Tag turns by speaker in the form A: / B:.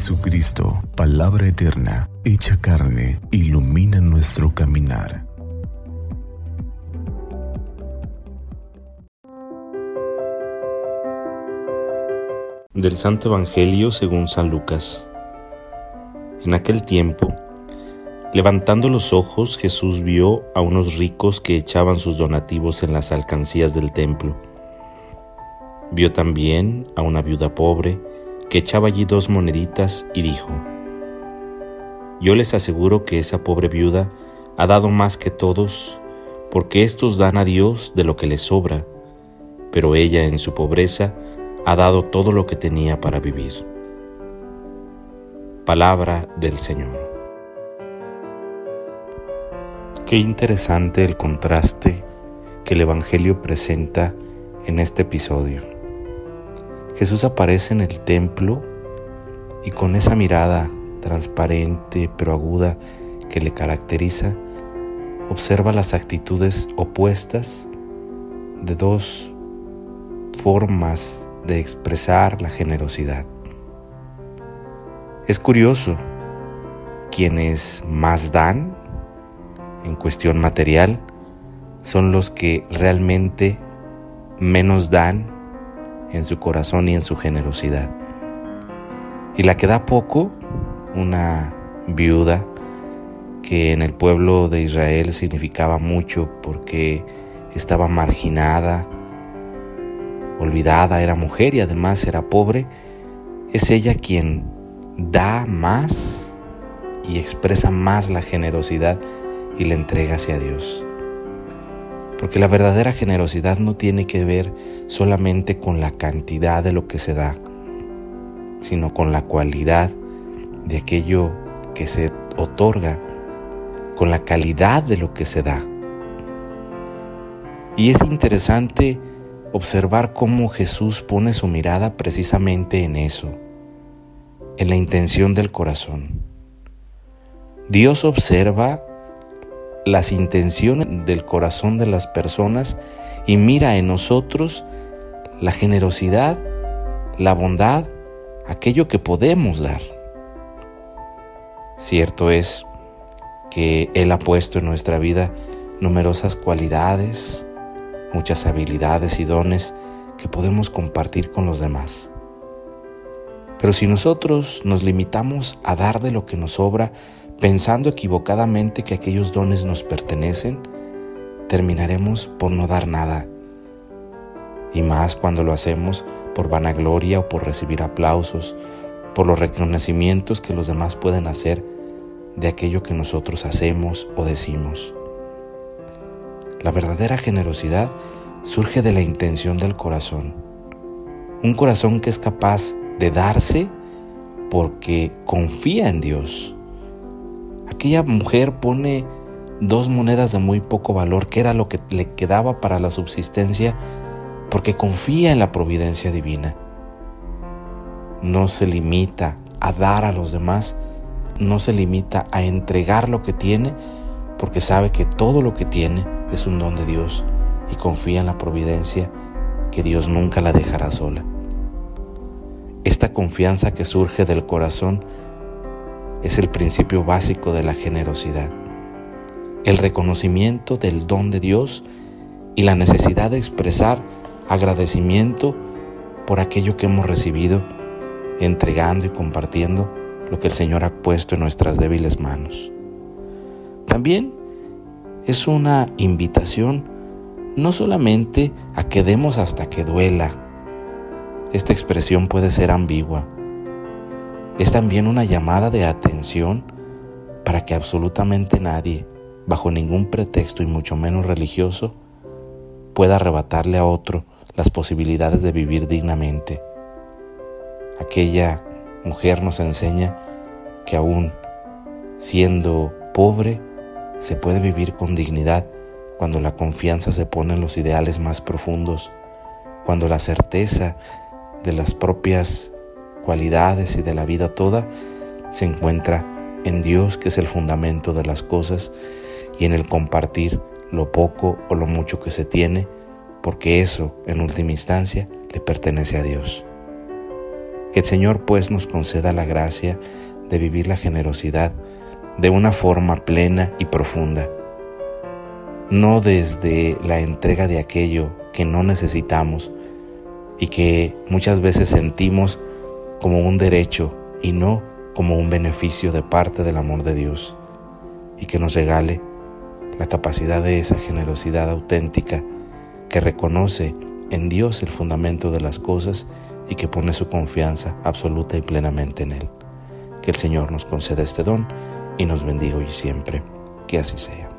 A: Jesucristo, palabra eterna, hecha carne, ilumina nuestro caminar.
B: Del Santo Evangelio según San Lucas. En aquel tiempo, levantando los ojos, Jesús vio a unos ricos que echaban sus donativos en las alcancías del templo. Vio también a una viuda pobre que echaba allí dos moneditas y dijo, Yo les aseguro que esa pobre viuda ha dado más que todos, porque éstos dan a Dios de lo que les sobra, pero ella en su pobreza ha dado todo lo que tenía para vivir. Palabra del Señor. Qué interesante el contraste que el Evangelio presenta en este episodio. Jesús aparece en el templo y con esa mirada transparente pero aguda que le caracteriza, observa las actitudes opuestas de dos formas de expresar la generosidad. Es curioso, quienes más dan en cuestión material son los que realmente menos dan en su corazón y en su generosidad. Y la que da poco, una viuda que en el pueblo de Israel significaba mucho porque estaba marginada, olvidada, era mujer y además era pobre, es ella quien da más y expresa más la generosidad y la entrega hacia Dios. Porque la verdadera generosidad no tiene que ver solamente con la cantidad de lo que se da, sino con la cualidad de aquello que se otorga, con la calidad de lo que se da. Y es interesante observar cómo Jesús pone su mirada precisamente en eso, en la intención del corazón. Dios observa las intenciones del corazón de las personas y mira en nosotros la generosidad, la bondad, aquello que podemos dar. Cierto es que Él ha puesto en nuestra vida numerosas cualidades, muchas habilidades y dones que podemos compartir con los demás. Pero si nosotros nos limitamos a dar de lo que nos sobra, pensando equivocadamente que aquellos dones nos pertenecen, terminaremos por no dar nada. Y más cuando lo hacemos por vanagloria o por recibir aplausos, por los reconocimientos que los demás pueden hacer de aquello que nosotros hacemos o decimos. La verdadera generosidad surge de la intención del corazón. Un corazón que es capaz de darse porque confía en Dios aquella mujer pone dos monedas de muy poco valor, que era lo que le quedaba para la subsistencia, porque confía en la providencia divina. No se limita a dar a los demás, no se limita a entregar lo que tiene, porque sabe que todo lo que tiene es un don de Dios y confía en la providencia que Dios nunca la dejará sola. Esta confianza que surge del corazón es el principio básico de la generosidad. El reconocimiento del don de Dios y la necesidad de expresar agradecimiento por aquello que hemos recibido, entregando y compartiendo lo que el Señor ha puesto en nuestras débiles manos. También es una invitación no solamente a que demos hasta que duela. Esta expresión puede ser ambigua es también una llamada de atención para que absolutamente nadie, bajo ningún pretexto y mucho menos religioso, pueda arrebatarle a otro las posibilidades de vivir dignamente. Aquella mujer nos enseña que aún siendo pobre, se puede vivir con dignidad cuando la confianza se pone en los ideales más profundos, cuando la certeza de las propias cualidades y de la vida toda se encuentra en Dios que es el fundamento de las cosas y en el compartir lo poco o lo mucho que se tiene, porque eso en última instancia le pertenece a Dios. Que el Señor pues nos conceda la gracia de vivir la generosidad de una forma plena y profunda, no desde la entrega de aquello que no necesitamos y que muchas veces sentimos como un derecho y no como un beneficio de parte del amor de Dios, y que nos regale la capacidad de esa generosidad auténtica que reconoce en Dios el fundamento de las cosas y que pone su confianza absoluta y plenamente en Él. Que el Señor nos conceda este don y nos bendiga hoy y siempre. Que así sea.